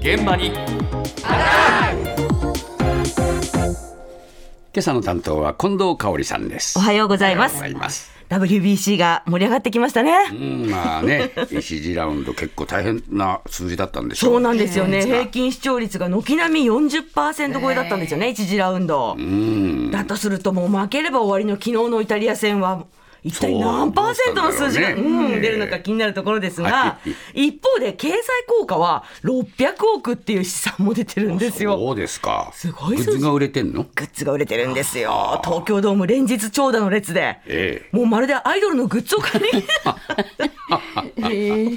現場に今朝の担当は近藤香織さんですおはようございますます WBC が盛り上がってきましたね。うんまあね、1次ラウンド結構大変な数字だったんでしょう。そうなんですよね。えー平均視聴率が軒並み40%超えだったんですよね、1次ラウンド。だとすると、もう負ければ終わりの昨日のイタリア戦は、一体何パーセントの数字が、そうねん、出るのか気になるところですがは、一方で経済効果は600億っていう試算も出てるんですよ。そうですか。すごいグッズが売れてんの？グッズが売れてるんですよ。東京ドーム連日長蛇の列で。ええもうまるでアイドルのグッズを買いに。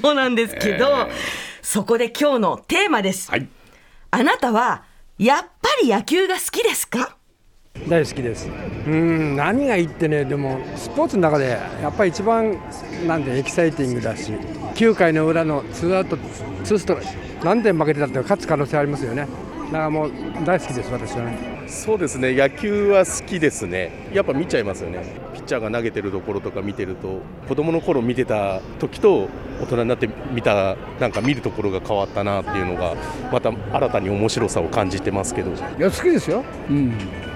そうなんですけど、そこで今日のテーマです。はい。あなたは、やっぱり野球が好きですか？大好きです。うん何がいいってねでもスポーツの中でやっぱり一番なんでエキサイティングだし9回の裏のツーアウトツーストライク何点負けてたって勝つ可能性ありますよね。だからもう大好きです私はね。そうですね野球は好きですね。やっぱ見ちゃいますよね。ピッチャーが投げてるところとか見てると子供の頃見てた時と大人になって見たなんか見るところが変わったなっていうのがまた新たに面白さを感じてますけど。いや好きですよ、うん、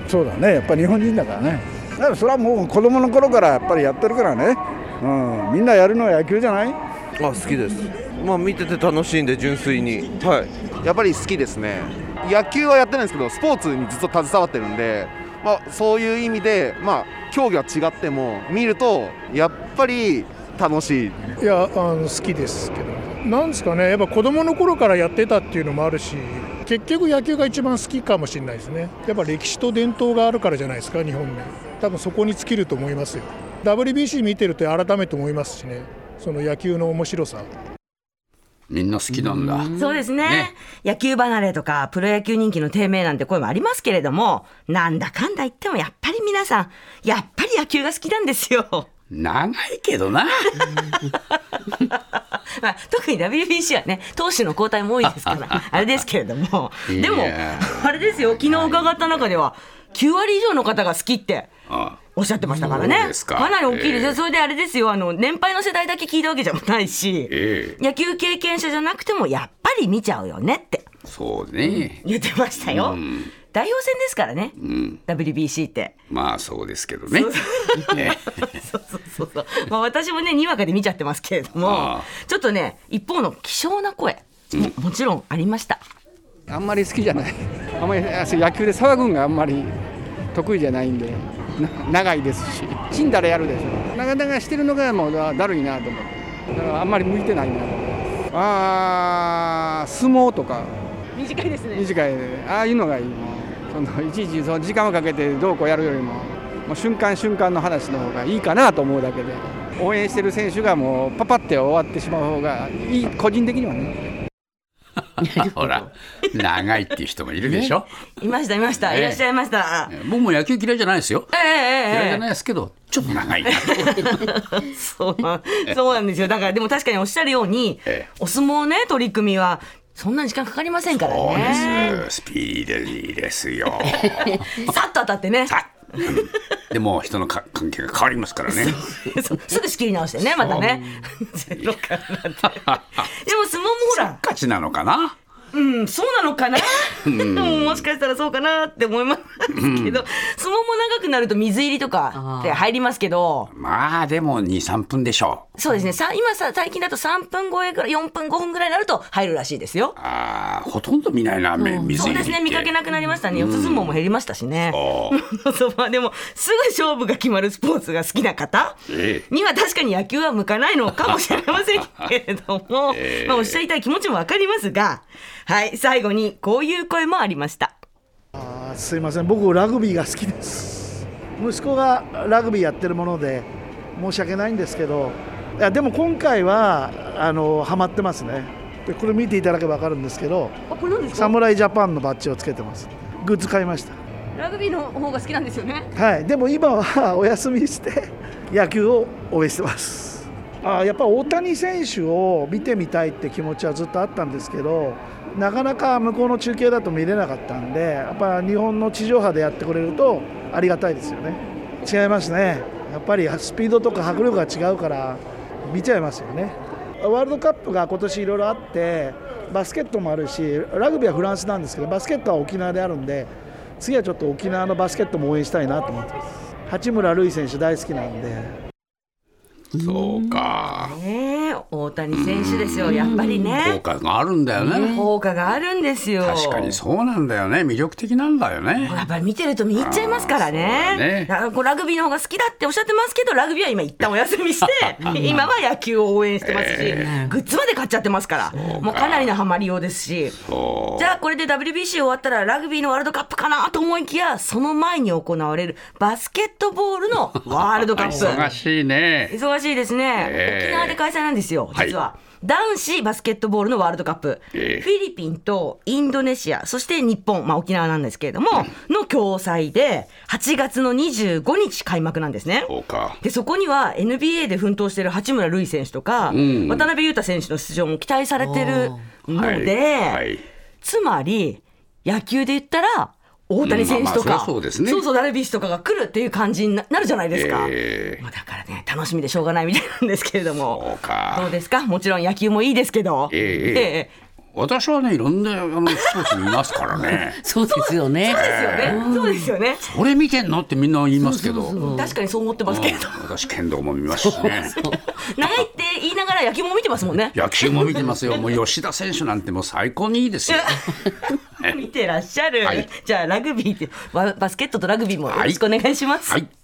そうだね、やっぱり日本人だからね、だからそれはもう子供の頃からやっぱりやってるからね、うん、みんなやるのは野球じゃない？あ好きです。まあ見てて楽しいんで純粋に。はい。やっぱり好きですね。野球はやってないんですけどスポーツにずっと携わってるんで、まあ、そういう意味で、まあ、競技は違っても見るとやっぱり楽しい。いやあの好きですけど。なんですかね。やっぱ子供の頃からやってたっていうのもあるし結局野球が一番好きかもしれないですね。やっぱ歴史と伝統があるからじゃないですか日本に多分そこに尽きると思いますよ。WBC 見てると改めて思いますしね。その野球の面白さみんな好きなんだ。そうですね。ね。野球離れとかプロ野球人気の低迷なんて声もありますけれどもなんだかんだ言ってもやっぱり皆さんやっぱり野球が好きなんですよ。長いけどな。まあ、特に WBC はね投手の交代も多いですから あれですけれども。でもあれですよ昨日伺った中では9割以上の方が好きってあ。おっしゃってましたからね。ですか。なり大きいですよ、ええ。それであれですよあの年配の世代だけ聞いたわけじゃないし、ええ。野球経験者じゃなくてもやっぱり見ちゃうよねって。そうね。言ってましたよ、うん代表戦ですからね、うん。WBC って。まあそうですけどね。え そうそうそうそう。まあ私もね、にわかで見ちゃってますけれどあも、ちょっとね、一方の希少な声ももちろんありました。あんまり好きじゃない。あんまり野球で騒ぐんがあんまり得意じゃないんでな長いですし。死んだらやるでしょ。長々してるのがもうだだるいなと思って。だからあんまり向いてないな。と思ってあー相撲とか。短いですね。短いああいうのがいいもう そのいちいちその時間をかけてどうこうやるよりももう瞬間瞬間の話の方がいいかなと思うだけで応援してる選手がもうパパって終わってしまう方がいい個人的にはねえ ほら、長いっていう人もいるでしょ？いました、いました。ねいらっしゃいました。僕も野球嫌いじゃないですよ。ええええ嫌いじゃええないですけど、ちょっと長いな。そうなんそうなんですよ。だから、でも確かにおっしゃるようにええ、お相撲ね、取り組みは、そんなに時間かかりませんからそうね。です。スピーディーですよ。さっと当たってね。さうんでも人のか関係が変わりますからね。すぐ仕切り直してね、またね。ゼロからって。でも相撲もほら、勝ちなのかな？うん、そうなのかな、もしかしたらそうかなって思いますけど、相撲も長くなると水入りとかって入りますけど、まあでも2、3分でしょう。そうですね、さ今さ、最近だと3分超えから4分、5分ぐらいになると入るらしいですよ。ああ、ほとんど見ないな、め水入りって。そうですね、見かけなくなりましたね。四つ相撲も減りましたしね。あ そうまあでも、すぐ勝負が決まるスポーツが好きな方ええ。には確かに野球は向かないのかもしれませんけれども、ええ。まあおっしゃりたい気持ちもわかりますが、はい、最後にこういう声もありました。あすいません。僕ラグビーが好きです。息子がラグビーやってるもので申し訳ないんですけどいやでも今回はあのハマってますね。でこれ見ていただけば分かるんですけど侍ジャパンのバッジをつけてます。グッズ買いました。ラグビーの方が好きなんですよね。はい。でも今はお休みして野球を応援してます。あやっぱ大谷選手を見てみたいって気持ちはずっとあったんですけどなかなか向こうの中継だと見れなかったんでやっぱ日本の地上波でやってくれるとありがたいですよね。違いますね。やっぱりスピードとか迫力が違うから見ちゃいますよね。ワールドカップが今年いろいろあってバスケットもあるしラグビーはフランスなんですけどバスケットは沖縄であるんで次はちょっと沖縄のバスケットも応援したいなと思ってます。八村塁選手大好きなんでそうか。ねえ大谷選手ですよ、やっぱり効ね。果があるんだよね。効果があるんですよ。確かにそうなんだよね。魅力的なんだよね。やっぱり見てると見入っちゃいますからね。ねこうラグビーの方が好きだっておっしゃってますけど、ラグビーは今一旦お休みして、今は野球を応援してますし、グッズまで買っちゃってますから、もうかなりのハマりようですし。じゃあこれで WBC 終わったらラグビーのワールドカップかなと思いきや、その前に行われるバスケットボールのワールドカップ。忙しいね。忙しいですね、ええ。沖縄で開催なんですよ、はい。実は。男子バスケットボールのワールドカップ、ええ。フィリピンとインドネシア、そして日本、まあ、沖縄なんですけれども、の共催で、8月の25日開幕なんですね。そ。でそこには NBA で奮闘している八村塁選手とか、ん。渡辺裕太選手の出場も期待されてるのはい。で、はい。つまり野球で言ったら大谷選手とか、そうそうそうダルビッシュとかが来るっていう感じにななるじゃないですか。ええ。まあだからね楽しみでしょうがないみたいなんですけれども。そうか。どうですか？もちろん野球もいいですけど、ええええ。私はね、いろんなあのスポーツ見ますからね。そうですよね。そうですよね、そうですよね。これ見てんのってみんな言いますけど。確かにそう思ってますけれど、私剣道も見ますしね。長いって言いながら野球も見てますもんね。野球も見てますよ。もう吉田選手なんてもう最高にいいですよ。見てらっしゃる、はい。じゃあラグビーってババスケットとラグビーもよろしくお願いします、はい